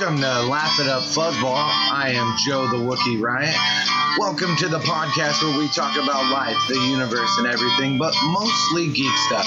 Welcome to Laugh It Up Fuzzball. I am Joe the Wookie Riot. Welcome to the podcast where we talk about life, the universe, and everything, but mostly geek stuff.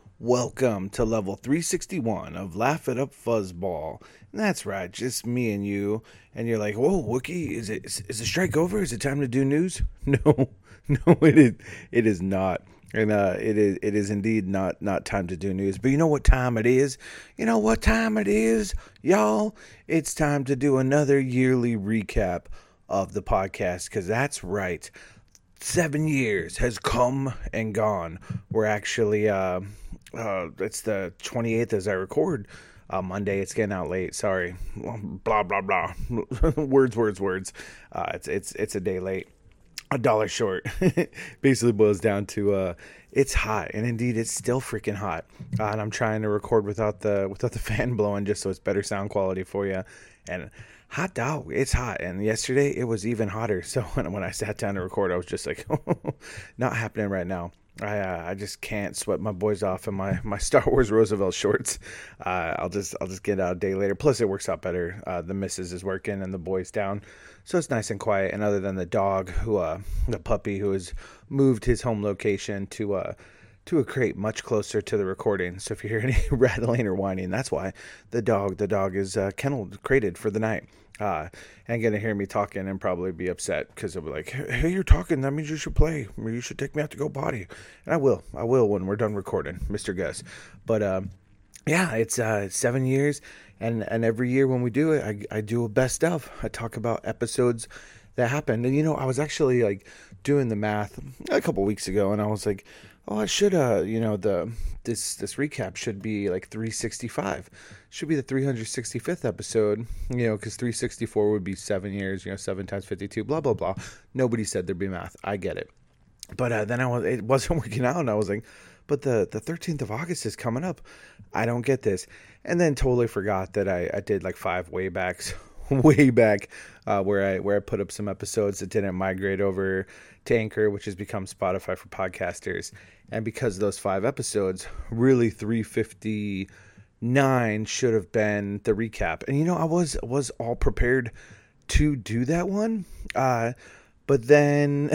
Welcome to level 361 of Laugh It Up Fuzzball. And that's right, just me and you. And you're like, whoa, Wookie, is it is, is the strike over? Is it time to do news? No, no, it is it is not. And uh, it is it is indeed not not time to do news. But you know what time it is? You know what time it is, y'all? It's time to do another yearly recap of the podcast because that's right seven years has come and gone. We're actually, uh, uh, it's the 28th as I record. Uh, Monday, it's getting out late. Sorry, blah blah blah. words, words, words. Uh, it's it's it's a day late, a dollar short. Basically, boils down to uh, it's hot, and indeed, it's still freaking hot. Uh, and I'm trying to record without the without the fan blowing, just so it's better sound quality for you. And hot dog, it's hot. And yesterday it was even hotter. So when, when I sat down to record, I was just like, not happening right now. I uh, I just can't sweat my boys off in my, my Star Wars Roosevelt shorts. Uh, I'll just I'll just get out a day later. Plus, it works out better. Uh, the missus is working and the boys down, so it's nice and quiet. And other than the dog, who uh the puppy who has moved his home location to uh to a crate much closer to the recording. So if you hear any rattling or whining, that's why the dog the dog is uh, kenneled crated for the night. Uh, and gonna hear me talking and probably be upset because it'll be like, "Hey, you're talking. That means you should play. Or You should take me out to go potty." And I will. I will when we're done recording, Mister Gus. But um, yeah, it's uh, seven years, and and every year when we do it, I I do a best of. I talk about episodes that happened, and you know, I was actually like doing the math a couple weeks ago, and I was like, oh, I should, uh, you know, the this this recap should be like 365. Should be the 365th episode, you know, because 364 would be seven years, you know, seven times 52, blah blah blah. Nobody said there'd be math. I get it, but uh, then I was it wasn't working out, and I was like, but the the 13th of August is coming up. I don't get this, and then totally forgot that I I did like five way backs way back uh, where I where I put up some episodes that didn't migrate over to Anchor, which has become Spotify for podcasters. And because those five episodes, really 359 should have been the recap. And you know, I was was all prepared to do that one. Uh, but then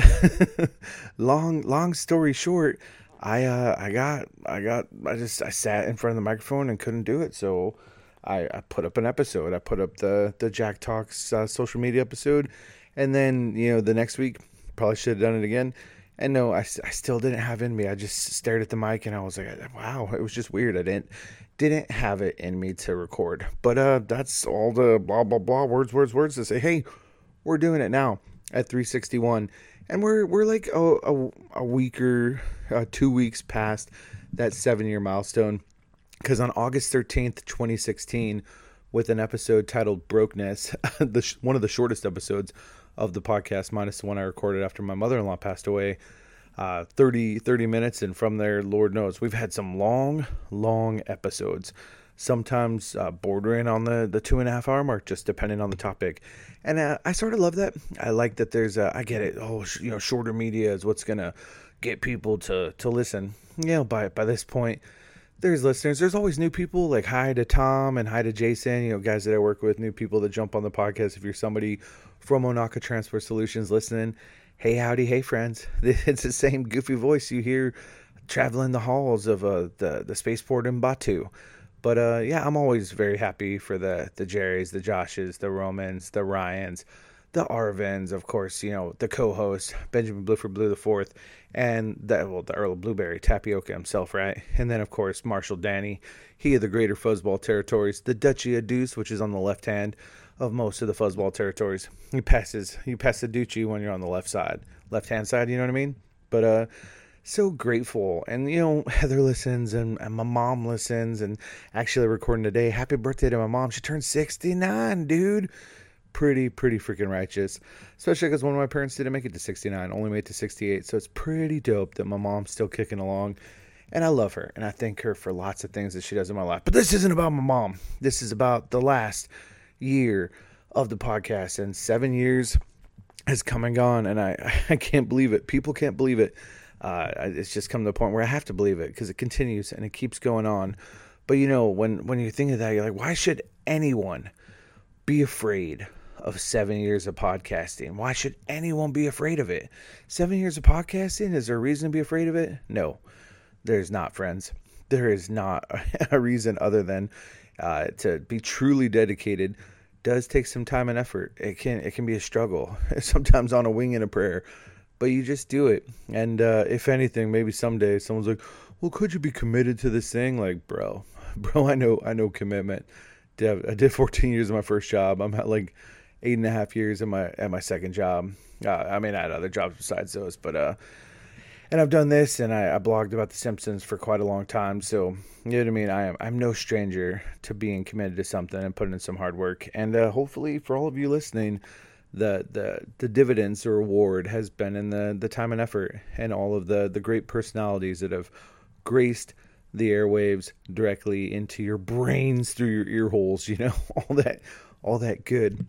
long long story short, I uh, I got I got I just I sat in front of the microphone and couldn't do it. So I, I put up an episode. I put up the the Jack Talks uh, social media episode, and then you know the next week probably should have done it again. And no, I, I still didn't have in me. I just stared at the mic and I was like, wow, it was just weird. I didn't didn't have it in me to record. But uh, that's all the blah blah blah words words words to say. Hey, we're doing it now at 361, and we're we're like a a, a week or uh, two weeks past that seven year milestone because on August 13th, 2016, with an episode titled Brokeness, the sh- one of the shortest episodes of the podcast, minus the one I recorded after my mother in law passed away, uh, 30, 30 minutes. And from there, Lord knows, we've had some long, long episodes, sometimes uh, bordering on the, the two and a half hour mark, just depending on the topic. And uh, I sort of love that. I like that there's, a, I get it. Oh, sh- you know, shorter media is what's going to get people to, to listen. You know, by, by this point, there's listeners. There's always new people. Like hi to Tom and hi to Jason. You know, guys that I work with, new people that jump on the podcast. If you're somebody from Onaka Transport Solutions listening, hey howdy, hey friends. It's the same goofy voice you hear traveling the halls of uh, the the spaceport in Batu. But uh, yeah, I'm always very happy for the the Jerrys, the Joshes, the Romans, the Ryans, the Arvins, of course. You know the co-host Benjamin Bluford Blue the Fourth, and the well the Earl of Blueberry Tapioca himself, right? And then of course Marshall Danny, he of the Greater Fuzzball Territories, the Duchy of Deuce, which is on the left hand of most of the Fuzzball territories. You passes you pass the Duchy when you're on the left side, left hand side. You know what I mean? But uh so grateful. And, you know, Heather listens and, and my mom listens. And actually, recording today, happy birthday to my mom. She turned 69, dude. pretty, pretty freaking righteous. Especially because one of my parents didn't make it to 69, only made it to 68. So it's pretty dope that my mom's still kicking along. And I love her and I thank her for lots of things that she does in my life. But this isn't about my mom. This is about the last year of the podcast. And seven years has come and gone. And I, I can't believe it. People can't believe it. Uh, it's just come to the point where I have to believe it because it continues and it keeps going on. But you know, when when you think of that, you're like, why should anyone be afraid of seven years of podcasting? Why should anyone be afraid of it? Seven years of podcasting? Is there a reason to be afraid of it? No, there's not, friends. There is not a reason other than uh, to be truly dedicated. Does take some time and effort. It can it can be a struggle. Sometimes on a wing and a prayer, but you just do it. And uh, if anything, maybe someday someone's like, "Well, could you be committed to this thing?" Like, bro, bro, I know I know commitment. I did 14 years of my first job. I'm at like eight and a half years in my at my second job. Uh, I mean, I had other jobs besides those, but uh, and I've done this, and I, I, blogged about The Simpsons for quite a long time. So you know what I mean. I am I'm no stranger to being committed to something and putting in some hard work. And uh, hopefully, for all of you listening, the the the dividends or reward has been in the the time and effort and all of the the great personalities that have graced the airwaves directly into your brains through your ear holes. You know all that all that good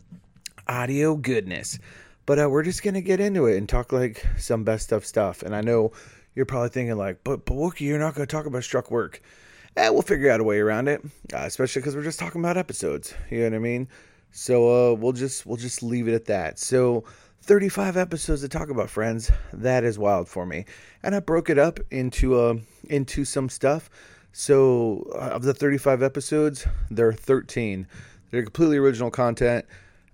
audio goodness. But uh, we're just gonna get into it and talk like some best stuff stuff. And I know you're probably thinking like, but but Wookie, you're not gonna talk about struck work. Eh, we'll figure out a way around it, uh, especially because we're just talking about episodes. You know what I mean? So uh, we'll just we'll just leave it at that. So 35 episodes to talk about, friends. That is wild for me, and I broke it up into uh into some stuff. So uh, of the 35 episodes, there are 13. They're completely original content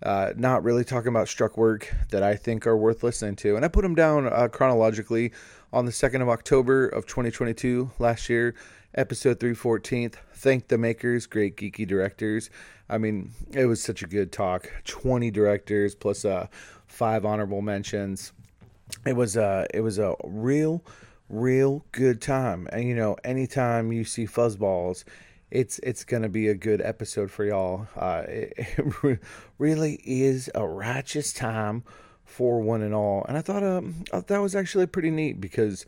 uh, not really talking about struck work that I think are worth listening to. And I put them down uh, chronologically on the 2nd of October of 2022, last year, episode 314th. Thank the makers, great geeky directors. I mean, it was such a good talk. 20 directors plus uh, five honorable mentions. It was uh, it was a real, real good time. And you know, anytime you see fuzzballs it's it's gonna be a good episode for y'all. Uh, it, it, really is a righteous time for one and all, and I thought um that was actually pretty neat because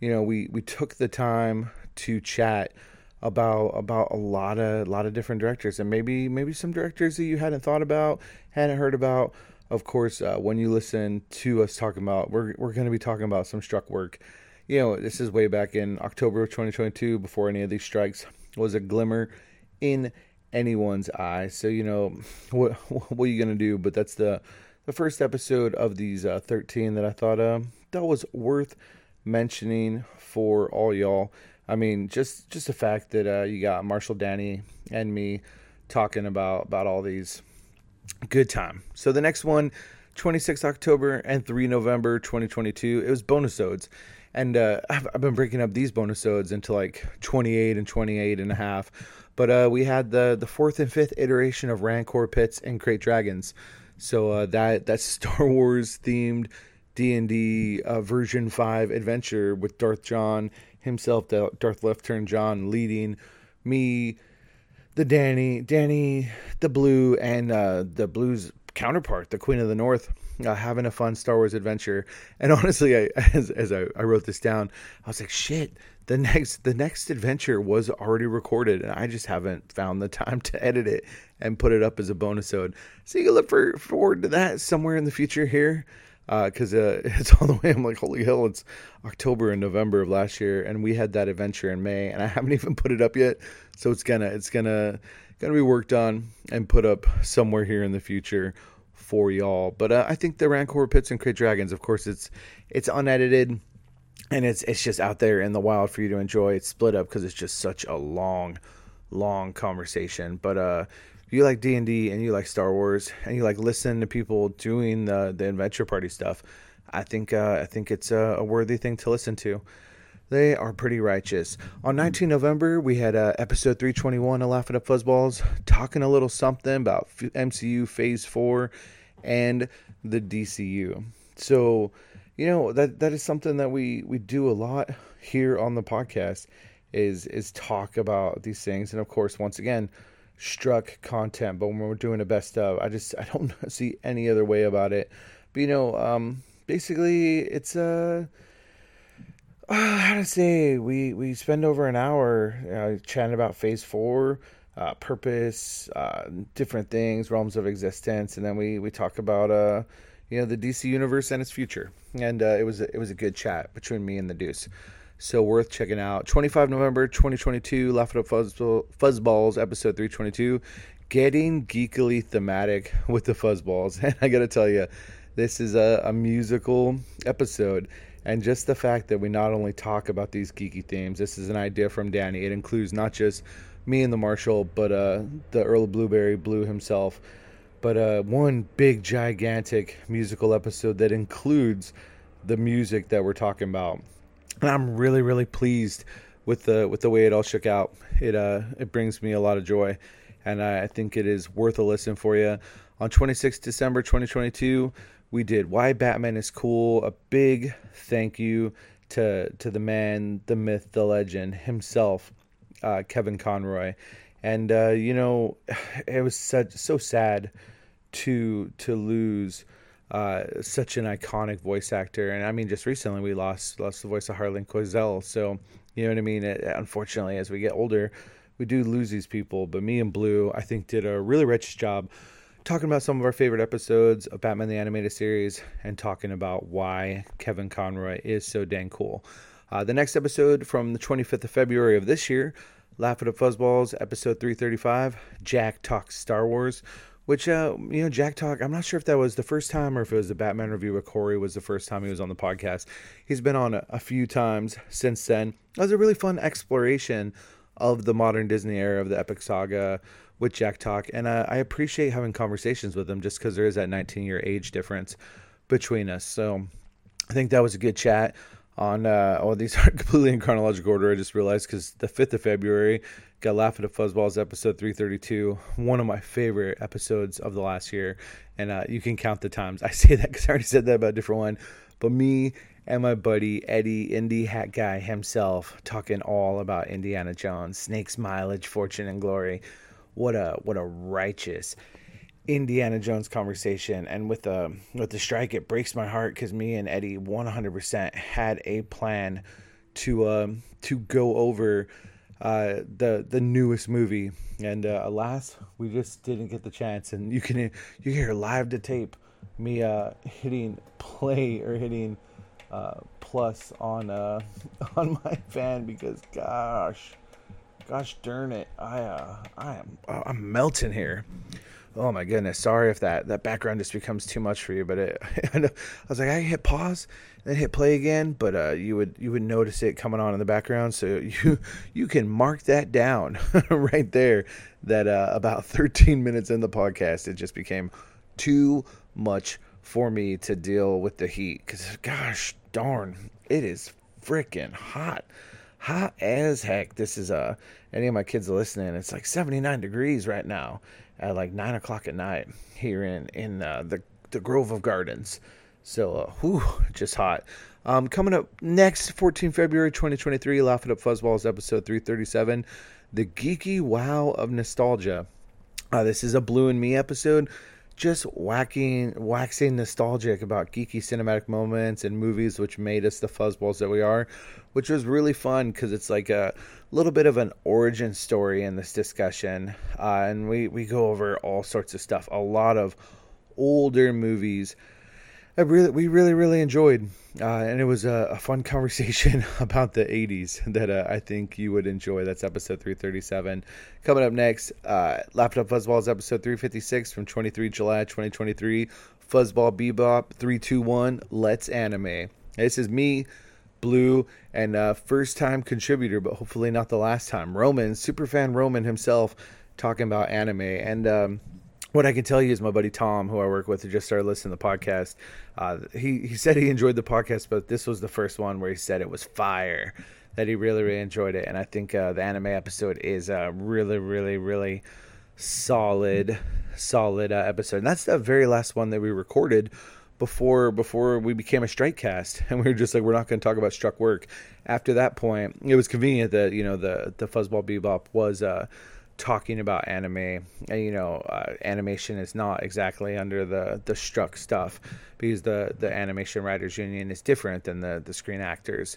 you know we we took the time to chat about about a lot of a lot of different directors. And maybe maybe some directors that you hadn't thought about hadn't heard about. Of course uh, when you listen to us talking about we're, we're going to be talking about some struck work. You know this is way back in october of 2022 before any of these strikes was a glimmer in anyone's eye. So you know what what are you gonna do? But that's the the first episode of these uh, 13 that I thought uh, that was worth mentioning for all y'all. I mean, just just the fact that uh, you got Marshall, Danny, and me talking about about all these good time. So the next one, 26 October and 3 November 2022, it was bonus odes and uh, I've, I've, been breaking up these bonus odes into like 28 and 28 and a half. But uh, we had the the fourth and fifth iteration of rancor pits and krayt dragons. So uh, that that star wars themed d&d uh, version 5 adventure with darth john himself darth left turn john leading me the danny danny the blue and uh, the blues counterpart the queen of the north uh, having a fun Star Wars adventure. And honestly, I, as, as I, I, wrote this down, I was like, shit, the next the next adventure was already recorded, and I just haven't found the time to edit it and put it up as a bonus ode. So you can look for, forward to that somewhere in the future here. Because uh, uh, it's all the way. I'm like, holy hell! It's October and November of last year, and we had that adventure in May, and I haven't even put it up yet. So it's gonna, it's gonna, gonna be worked on and put up somewhere here in the future for y'all. But uh, I think the Rancor Pits and Krayt Dragons, of course, it's it's unedited and it's it's just out there in the wild for you to enjoy. It's split up because it's just such a long, long conversation. But uh, if you like D and D and you like Star Wars and you like listen to people doing the the adventure party stuff, I think uh, I think it's a, a worthy thing to listen to. They are pretty righteous. On 19 November, we had uh, episode 321 of Laugh It Up Fuzzballs, talking a little something about MCU Phase 4 and the DCU. So, you know, that that is something that we we do a lot here on the podcast is is talk about these things and of course once again struck content, but when we're doing a best of, I just I don't see any other way about it. But you know, um, basically, it's a uh, how to say we we spend over an hour uh, chatting about Phase Four. Uh, purpose, uh, different things, realms of existence, and then we we talk about uh, you know the DC universe and its future. And uh, it was a, it was a good chat between me and the Deuce. So worth checking out. 25 November 2022, Laugh It Up Fuzzballs, episode 322. Getting geekily thematic with the Fuzzballs. And I got to tell you, this is a, a musical episode. And just the fact that we not only talk about these geeky themes, this is an idea from Danny. It includes not just me and the Marshall, but uh, the Earl of Blueberry, Blue himself. But uh, one big, gigantic musical episode that includes the music that we're talking about and I'm really really pleased with the with the way it all shook out. It uh it brings me a lot of joy, and I, I think it is worth a listen for you. On 26 December 2022, we did why Batman is cool. A big thank you to to the man, the myth, the legend himself, uh, Kevin Conroy, and uh, you know it was such so sad to to lose uh, such an iconic voice actor. And I mean, just recently we lost lost the voice of Harleen Quinzel. So you know what I mean. It, unfortunately, as we get older, we do lose these people. But me and Blue, I think, did a really rich job talking about some of our favorite episodes of Batman the Animated Series and talking about why Kevin Conroy is so dang cool. Uh, the next episode from the 25th of February of this year, Laugh at Fuzzballs, episode 335, Jack Talks Star Wars. Which uh, you know, Jack Talk. I'm not sure if that was the first time or if it was the Batman review with Corey was the first time he was on the podcast. He's been on a, a few times since then. It was a really fun exploration of the modern Disney era of the epic saga with Jack Talk, and uh, I appreciate having conversations with him just because there is that 19 year age difference between us. So I think that was a good chat on uh, oh these aren't completely in chronological order. I just realized because the fifth of February got Laugh at the Fuzzballs episode 332, one of my favorite episodes of the last year, and uh, you can count the times I say that because I already said that about a different one. But me and my buddy Eddie, Indie Hat Guy himself, talking all about Indiana Jones, Snake's mileage, fortune, and glory. What a what a righteous Indiana Jones conversation, and with the with the strike, it breaks my heart because me and Eddie 100% had a plan to um, to go over uh, the the newest movie, and uh, alas, we just didn't get the chance. And you can you hear live to tape me uh, hitting play or hitting uh, plus on uh, on my fan because gosh, gosh darn it, I uh, I am I'm melting here. Oh my goodness. Sorry if that, that background just becomes too much for you, but it, I was like, I hit pause, and then hit play again, but uh, you would you would notice it coming on in the background, so you you can mark that down right there. That uh, about 13 minutes in the podcast, it just became too much for me to deal with the heat. Cause gosh darn, it is freaking hot, hot as heck. This is uh any of my kids listening. It's like 79 degrees right now at like nine o'clock at night here in in uh, the the Grove of Gardens. So, uh, whew, just hot. Um, coming up next, 14 February 2023, Laugh It Up Fuzzballs episode 337, The Geeky Wow of Nostalgia. Uh, this is a Blue and Me episode, just whacking, waxing nostalgic about geeky cinematic moments and movies which made us the fuzzballs that we are, which was really fun because it's like a little bit of an origin story in this discussion, uh, and we we go over all sorts of stuff. A lot of older movies. I really, we really, really enjoyed, uh, and it was a, a, fun conversation about the '80s that uh, I think you would enjoy. That's episode 337. Coming up next, uh, Up Fuzzballs episode 356 from 23 July 2023. Fuzzball Bebop 321. Let's anime. This is me Blue, and uh, first time contributor, but hopefully not the last time. Roman, superfan Roman himself, talking about anime. And um, what I can tell you is my buddy Tom, who I work with, who just started listening to the podcast. Uh, he he said he enjoyed the podcast, but this was the first one where he said it was fire. That he really really enjoyed it, and I think uh, the anime episode is a really really really solid solid uh, episode. And that's the very last one that we recorded before before we became a strike cast and we were just like we're not going to talk about struck work after that point it was convenient that you know the the fuzzball bebop was uh talking about anime. And, you know, uh, animation is not exactly under the the struck stuff because the the animation writers union is different than the the Screen Actors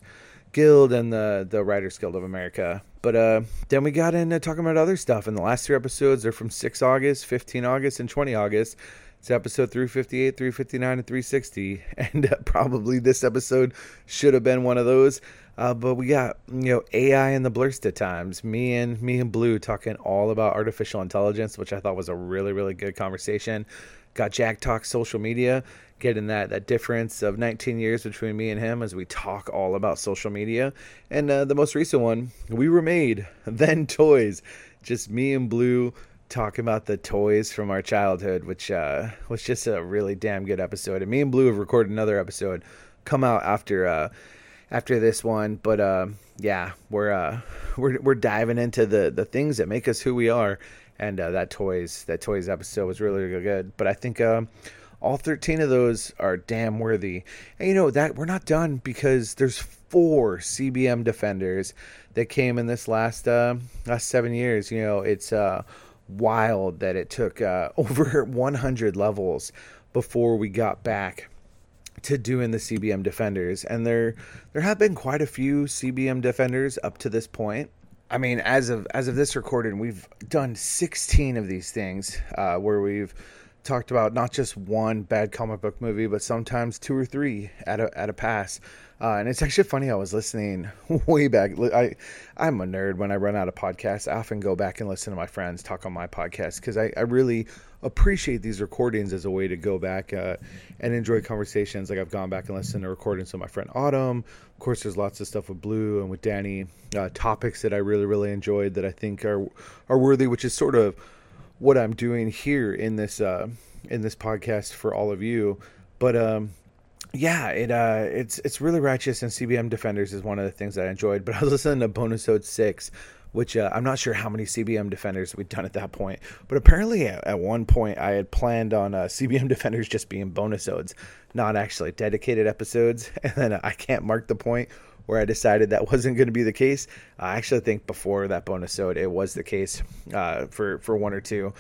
Guild and the the Writers Guild of America. But uh, then we got into talking about other stuff. And the last three episodes are from 6 August, 15 August, and 20 August. It's episode 358, 359, and 360. And uh, probably this episode should have been one of those. Uh, but we got you know AI and the Blurst of times. Me and me and Blue talking all about artificial intelligence, which I thought was a really really good conversation. Got Jack talk social media, getting that that difference of 19 years between me and him as we talk all about social media. And uh, the most recent one, we were made then toys. Just me and Blue talk about the toys from our childhood, which uh, was just a really damn good episode. And me and Blue have recorded another episode, come out after uh, after this one. But uh, yeah, we're uh, we're we're diving into the the things that make us who we are. And uh, that toys that toys episode was really, really good. But I think uh, all 13 of those are damn worthy. And you know that we're not done because there's four CBM defenders that came in this last uh, last seven years. You know, it's uh, wild that it took uh, over 100 levels before we got back to doing the CBM defenders, and there there have been quite a few CBM defenders up to this point. I mean, as of as of this recording, we've done 16 of these things uh, where we've talked about not just one bad comic book movie, but sometimes two or three at a at a pass. Uh, and it's actually funny. I was listening way back. I I'm a nerd. When I run out of podcasts, I often go back and listen to my friends talk on my podcast because I, I really appreciate these recordings as a way to go back uh, and enjoy conversations. Like I've gone back and listened to recordings with my friend Autumn. Of course, there's lots of stuff with Blue and with Danny. Uh, topics that I really really enjoyed that I think are are worthy, which is sort of what I'm doing here in this uh, in this podcast for all of you. But um, yeah, it uh, it's it's really righteous, and CBM Defenders is one of the things that I enjoyed. But I was listening to Bonusode Six, which uh, I'm not sure how many CBM Defenders we'd done at that point, but apparently at, at one point I had planned on uh, CBM Defenders just being bonusodes, not actually dedicated episodes, and then I can't mark the point where I decided that wasn't going to be the case. I actually think before that bonus bonusode it was the case uh, for for one or two,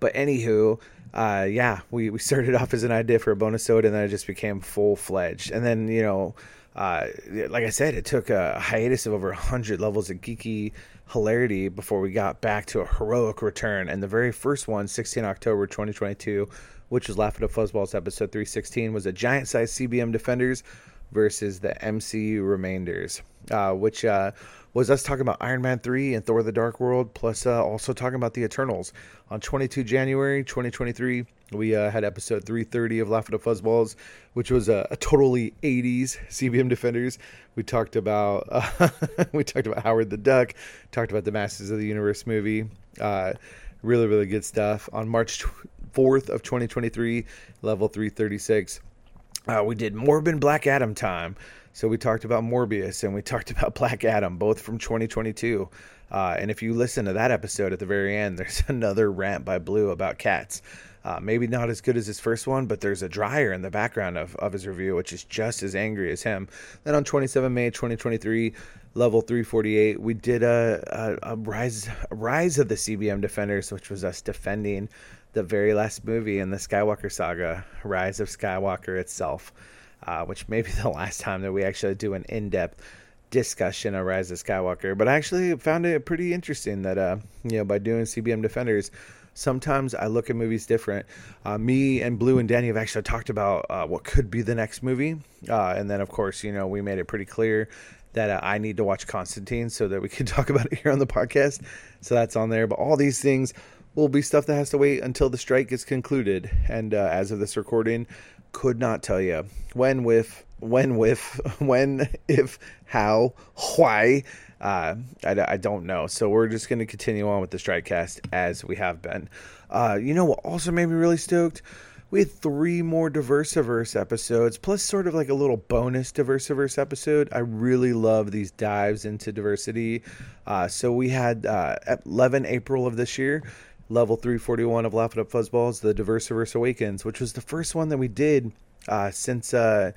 but anywho uh, yeah, we, we started off as an idea for a bonus and then it just became full fledged. And then, you know, uh, like I said, it took a hiatus of over 100 levels of geeky hilarity before we got back to a heroic return. And the very first one, 16 October 2022, which was Laugh It Up Fuzzballs episode 316, was a giant sized CBM Defenders versus the MCU Remainders, uh, which uh, was us talking about Iron Man 3 and Thor the Dark World, plus uh, also talking about the Eternals. On 22 January 2023, we uh, had episode 330 of Laugh at Fuzzballs, which was a, totally 80s CBM Defenders. We talked about we talked about Howard the Duck, talked about the Masters of the Universe movie. Uh, really, really good stuff. On March 4th of 2023, level 336, uh, we did Morbin Black Adam time. So we talked about Morbius and we talked about Black Adam, both from 2022. Uh, and if you listen to that episode at the very end, there's another rant by Blue about cats. Uh, maybe not as good as his first one, but there's a dryer in the background of, of his review, which is just as angry as him. Then on 27 May 2023, level 348, we did a, a, a rise a rise of the CBM Defenders, which was us defending the very last movie in the Skywalker saga, Rise of Skywalker itself uh, which may be the last time that we actually do an in-depth discussion of Rise of Skywalker. But I actually found it pretty interesting that uh, you know by doing CBM Defenders, sometimes I look at movies different. Uh, me and Blue and Danny have actually talked about uh, what could be the next movie, uh, and then of course you know we made it pretty clear that uh, I need to watch Constantine so that we can talk about it here on the podcast. So that's on there. But all these things will be stuff that has to wait until the strike is concluded. And uh, as of this recording, could not tell you when, with, when, with, when, if, how, why. Uh, I, I don't know. So we're just going to continue on with the strike cast as we have been. Uh, you know what also made me really stoked? We had three more Diversiverse episodes, plus sort of like a little bonus Diversiverse episode. I really love these dives into diversity. Uh, so we had uh, 11 April of this year, level 341 of Laugh It Up Fuzzballs, the Diversiverse Awakens, which was the first one that we did uh, since uh,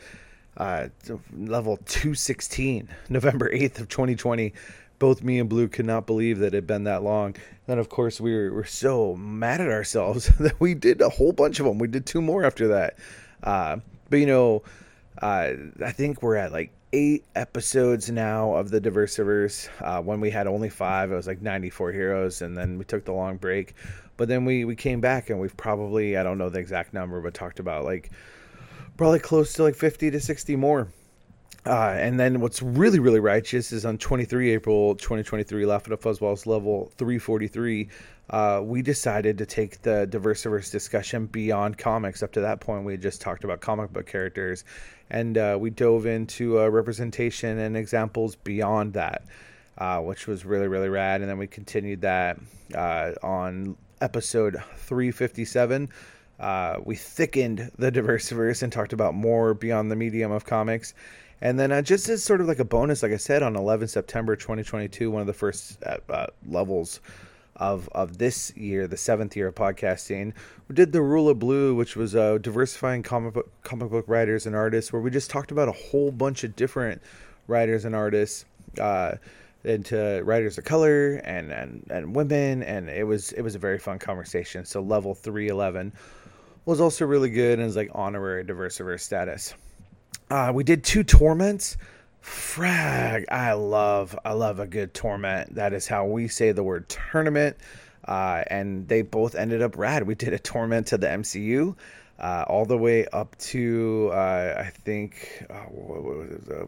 uh, level 216, November 8th of 2020. both me and Blue could not believe that it had been that long. Then, of course, we were, were so mad at ourselves that we did a whole bunch of them. We did two more after that. Uh, but, you know, uh, I think we're at like eight episodes now of the Diversiverse. Uh, when we had only five, it was like 94 heroes, and then we took the long break. But then we, we came back, and we've probably, I don't know the exact number, but talked about like probably close to like 50 to 60 more. Uh, and then what's really, really righteous is on 23 April 2023, Laugh It Up Fuzzballs level 343, uh, we decided to take the Diversiverse discussion beyond comics. Up to that point, we had just talked about comic book characters, and uh, we dove into uh, representation and examples beyond that, uh, which was really, really rad. And then we continued that uh, on episode 357. Uh, we thickened the Diversiverse and talked about more beyond the medium of comics. And then uh, just as sort of like a bonus, like I said, on 11 September 2022, one of the first uh, uh, levels of of this year, the seventh year of podcasting, we did the Rule of Blue, which was uh, diversifying comic book, comic book writers and artists, where we just talked about a whole bunch of different writers and artists. Uh, into writers of color and, and and women and it was it was a very fun conversation so level 311 was also really good and is like honorary diversiverse status uh, we did two torments. Frag, I love, I love a good torment. That is how we say the word tournament. Uh, and they both ended up rad. We did a torment to the MCU, uh, all the way up to uh, I think uh,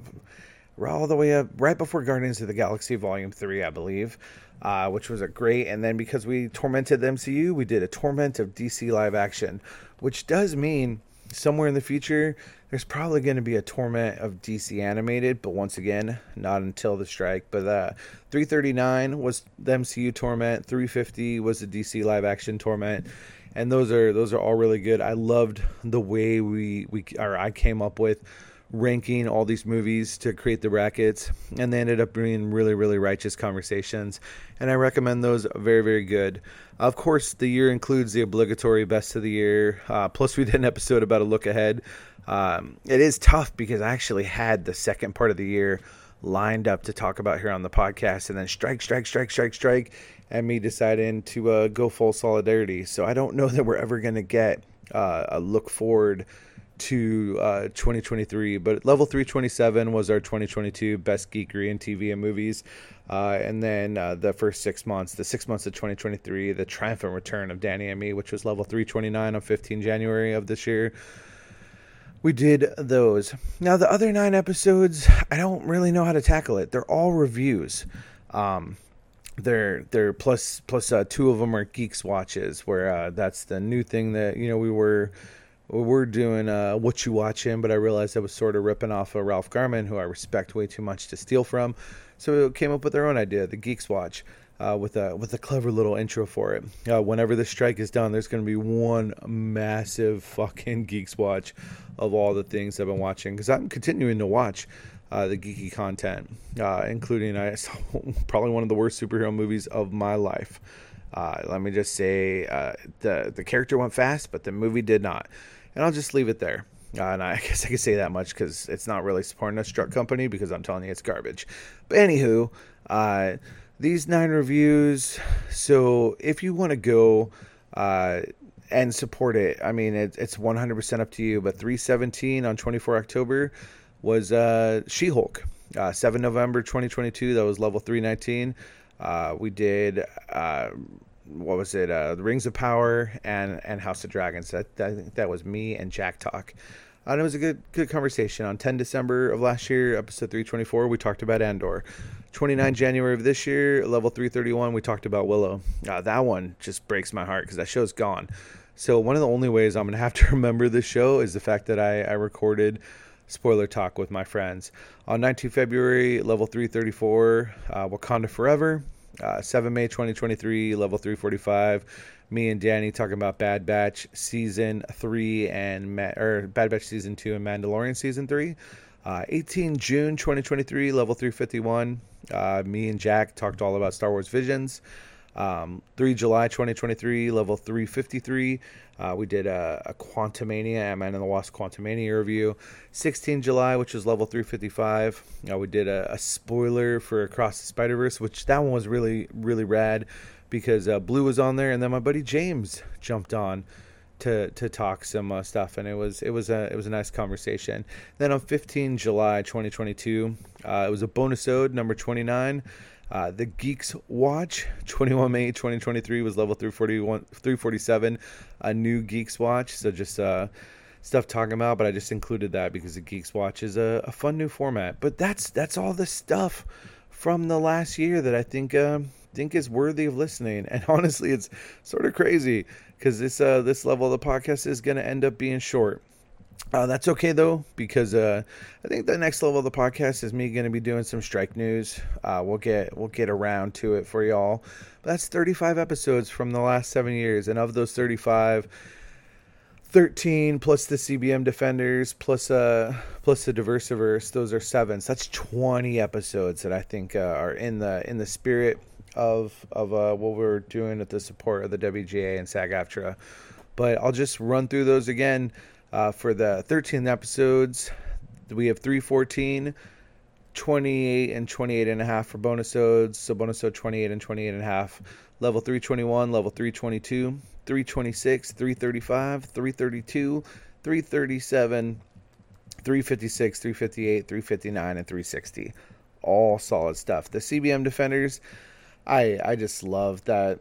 all the way up right before Guardians of the Galaxy Volume Three, I believe, uh, which was a great. And then because we tormented the MCU, we did a torment of DC live action, which does mean somewhere in the future there's probably going to be a torment of DC animated, but once again, not until the strike. But uh, 339 was the MCU torment, 350 was the DC live action torment, and those are those are all really good. I loved the way we we or I came up with ranking all these movies to create the brackets, and they ended up being really really righteous conversations, and I recommend those. Very very good. Of course, the year includes the obligatory best of the year. Uh, plus, we did an episode about a look ahead. Um, it is tough because I actually had the second part of the year lined up to talk about here on the podcast, and then strike, strike, strike, strike, strike, and me deciding to uh, go full solidarity. So I don't know that we're ever going to get uh, a look forward to uh, 2023. But level 327 was our 2022 best geekery in TV and movies. Uh, and then uh, the first six months, the six months of 2023, the triumphant return of Danny and me, which was level 329 on 15 January of this year we did those. Now the other nine episodes, I don't really know how to tackle it. They're all reviews. Um, they're they're plus plus uh, two of them are geeks watches, where uh, that's the new thing that you know we were we were doing uh, what you watching, but I realized I was sort of ripping off of Ralph Garman, who I respect way too much to steal from. So we came up with our own idea, the Geeks Watch uh, with a with a clever little intro for it. Uh, whenever the strike is done, there's going to be one massive fucking geeks watch of all the things I've been watching because I'm continuing to watch uh, the geeky content, uh, including I saw probably one of the worst superhero movies of my life. Uh, let me just say uh, the the character went fast, but the movie did not, and I'll just leave it there. and I guess I can say that much because it's not really supporting a struck company because I'm telling you it's garbage. But anywho, these nine reviews. So if you want to go uh, and support it, I mean, it, it's 100% up to you. But 317 on 24 October was uh, She Hulk. Uh, 7 November 2022, that was level 319. Uh, we did, uh, what was it? Uh, the Rings of Power and, and House of Dragons. That, I think that was me and Jack Talk. and it was a good good conversation. On 10 December of last year, episode 324, we talked about Andor. 29 January of this year, level 331, we talked about Willow. Uh, that one just breaks my heart because that show's gone. So, one of the only ways I'm going to have to remember this show is the fact that I, I recorded spoiler talk with my friends. On 19 February, level 334, uh, Wakanda Forever. Uh, 7 May 2023, level 345. Me and Danny talking about Bad Batch season 3 and Ma- or Bad Batch season 2 and Mandalorian season 3. Uh, 18 June 2023, level 351. Uh, me and Jack talked all about Star Wars Visions. Um, 3 July 2023, level 353. Uh, we did a, a Quantumania, Ant-Man and the Wasp Quantumania review. 16 July, which was level 355. Uh, we did a, a, spoiler for Across the Spider-Verse, which that one was really, really rad because uh, Blue was on there, and then my buddy James jumped on to to talk some uh, stuff, and it was it was a it was a nice conversation. Then on 15 July 2022, uh, it was a bonus ode number 29. Uh, the Geeks Watch 21 May 2023 was level 341 347, a new Geeks Watch. So just uh, stuff talking about, but I just included that because the Geeks Watch is a, a fun new format. But that's that's all the stuff from the last year that I think. Uh, think is worthy of listening. And honestly, it's sort of crazy because this uh, this level of the podcast is going to end up being short. Uh, that's okay though, because uh, I think the next level of the podcast is me going to be doing some strike news. Uh, we'll get we'll get around to it for y'all. But that's 35 episodes from the last seven years, and of those 35, 13 plus the CBM defenders plus uh plus the Diversiverse, those are seven. So that's 20 episodes that I think uh, are in the in the spirit of of uh, what we're doing with the support of the WGA and SAG-AFTRA. But I'll just run through those again uh, for the 13 episodes. We have 314, 28 and 28 and a half for bonus odes. So bonus ode 28 and 28 and a half. Level 321, level 322, 326, 335, 332, 337, 356, 358, 359, and 360. All solid stuff. The CBM defenders I I just love that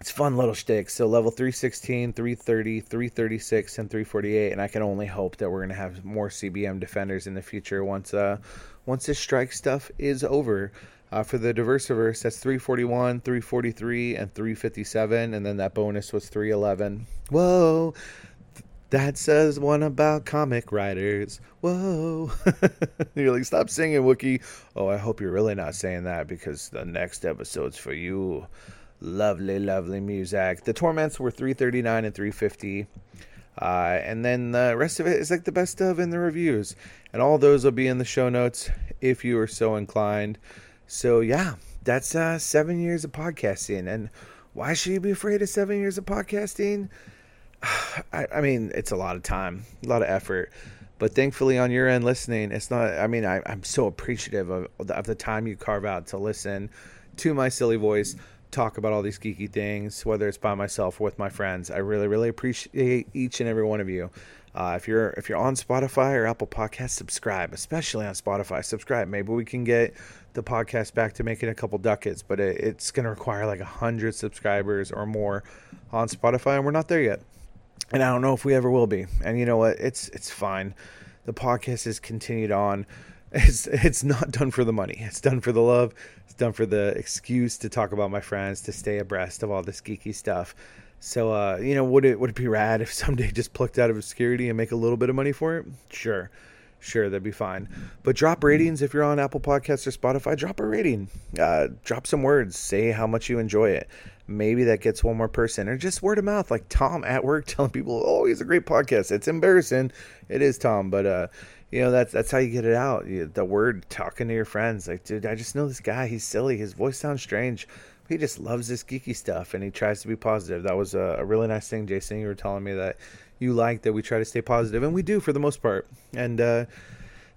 it's fun little shtick. So level 316, 330, 336, and 348, and I can only hope that we're gonna have more CBM defenders in the future once uh once this strike stuff is over. Uh, for the Diversiverse, that's 341, 343, and 357, and then that bonus was 311. Whoa, that says one about comic writers. Whoa. you're like, stop singing, Wookie. Oh, I hope you're really not saying that because the next episode's for you. Lovely, lovely music. The Torments were 339 and 350. Uh, and then the rest of it is like the best of in the reviews. And all those will be in the show notes if you are so inclined. So, yeah, that's uh, seven years of podcasting. And why should you be afraid of seven years of podcasting? I, I, mean, it's a lot of time, a lot of effort. But thankfully, on your end, listening, it's not. I mean, I, am so appreciative of, of the time you carve out to listen to my silly voice talk about all these geeky things, whether it's by myself or with my friends. I really, really appreciate each and every one of you. Uh, if you're if you're on Spotify or Apple Podcasts, subscribe. Especially on Spotify, subscribe. Maybe we can get the podcast back to making a couple ducats, but it, it's going to require like a hundred subscribers or more on Spotify, and we're not there yet and I don't know if we ever will be. And you know what? It's it's fine. The podcast has continued on. It's it's not done for the money. It's done for the love. It's done for the excuse to talk about my friends, to stay abreast of all this geeky stuff. So uh, you know, would it would it be rad if someday just plucked out of obscurity and make a little bit of money for it? Sure. Sure, that'd be fine. But drop ratings if you're on Apple Podcasts or Spotify. Drop a rating. Uh, drop some words. Say how much you enjoy it maybe that gets one more person or just word of mouth like tom at work telling people oh he's a great podcast it's embarrassing it is tom but uh you know that's that's how you get it out. You, the word talking to your friends like dude i just know this guy he's silly his voice sounds strange he just loves this geeky stuff and he tries to be positive. That was a, a really nice thing jason you were telling me that you like that we try to stay positive and we do for the most part. And uh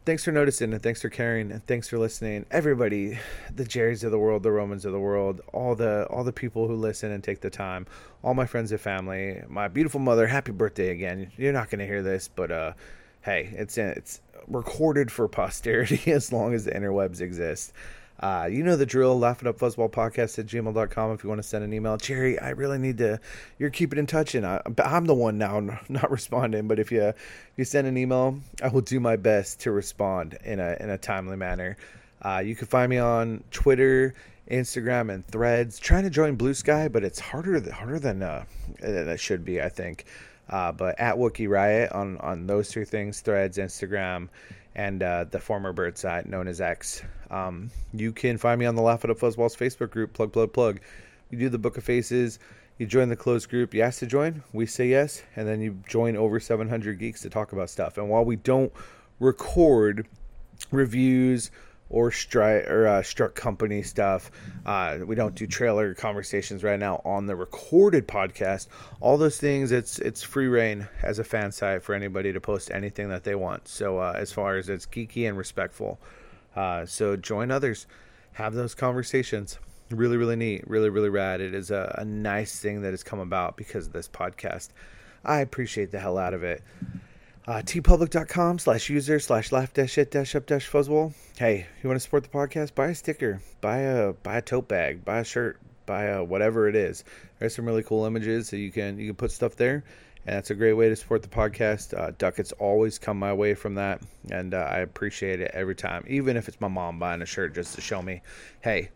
thanks for noticing and thanks for caring and thanks for listening. Everybody the jerrys of the world the romans of the world all the all the people who listen and take the time all my friends and family my beautiful mother happy birthday again. You're not going to hear this but uh hey it's it's recorded for posterity as long as the interwebs exist uh, you know the drill. Laugh it up fuzzball podcast at gmail.com if you want to send an email. Jerry, I really need to. You're keeping in touch, and I, am the one now not responding. But if you if you send an email, I will do my best to respond in a in a timely manner. Uh, you can find me on Twitter, Instagram, and Threads. Trying to join Blue Sky, but it's harder harder than uh, than it should be. I think. Uh, but at Wookie Riot on on those two things: Threads, Instagram, and uh, the former bird site known as X. Um, you can find me on the Laugh It Up Fuzzballs Facebook group, plug, plug, plug. You do the Book of Faces, you join the closed group, you ask to join, we say yes, and then you join over 700 geeks to talk about stuff. And while we don't record reviews or strike or uh, struck company stuff. Uh, we don't do trailer conversations right now on the recorded podcast. All those things, it's it's free reign as a fan site for anybody to post anything that they want. So uh, as far as it's geeky and respectful, uh, so join others, have those conversations. Really, really neat, really, really rad. It is a, a nice thing that has come about because of this podcast. I appreciate the hell out of it. Uh, teepublic.com slash user slash laugh dash shit dash up dash fuzzball. Hey, you want to support the podcast? Buy a sticker, buy a buy a tote bag, buy a shirt, buy a whatever it is. There's some really cool images so you can you can put stuff there, and that's a great way to support the podcast. Uh, ducats always come my way from that, and uh, I appreciate it every time, even if it's my mom buying a shirt just to show me, hey,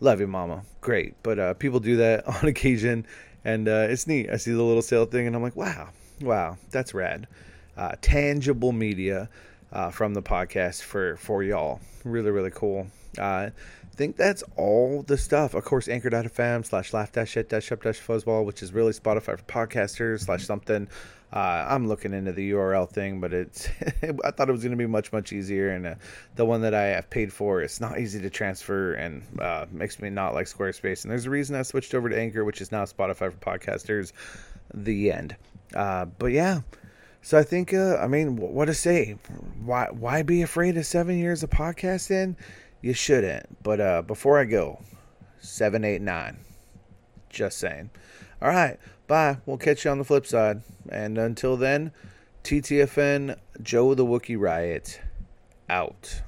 love you, mama, great. But uh, people do that on occasion, and uh, it's neat. I see the little sale thing, and I'm like, wow, wow, that's rad uh, tangible media uh, from the podcast for for y'all. Really, really cool. Uh, I think that's all the stuff. Of course, anchor.fm slash laugh dash shit dash up dash fuzzball, which is really Spotify for podcasters slash something. Uh, I'm looking into the URL thing, but it's I thought it was going to be much much easier, and uh, the one that I have paid for it's not easy to transfer and uh, makes me not like Squarespace. And there's a reason I switched over to Anchor, which is now Spotify for podcasters. The end. Uh, but yeah. So I think, uh, I mean, what to say? Why why be afraid of seven years of podcasting? You shouldn't. But uh, before I go, seven, eight, nine. Just saying. All right, bye. We'll catch you on the flip side. And until then, TTFN, Joe the Wookie Riot, out.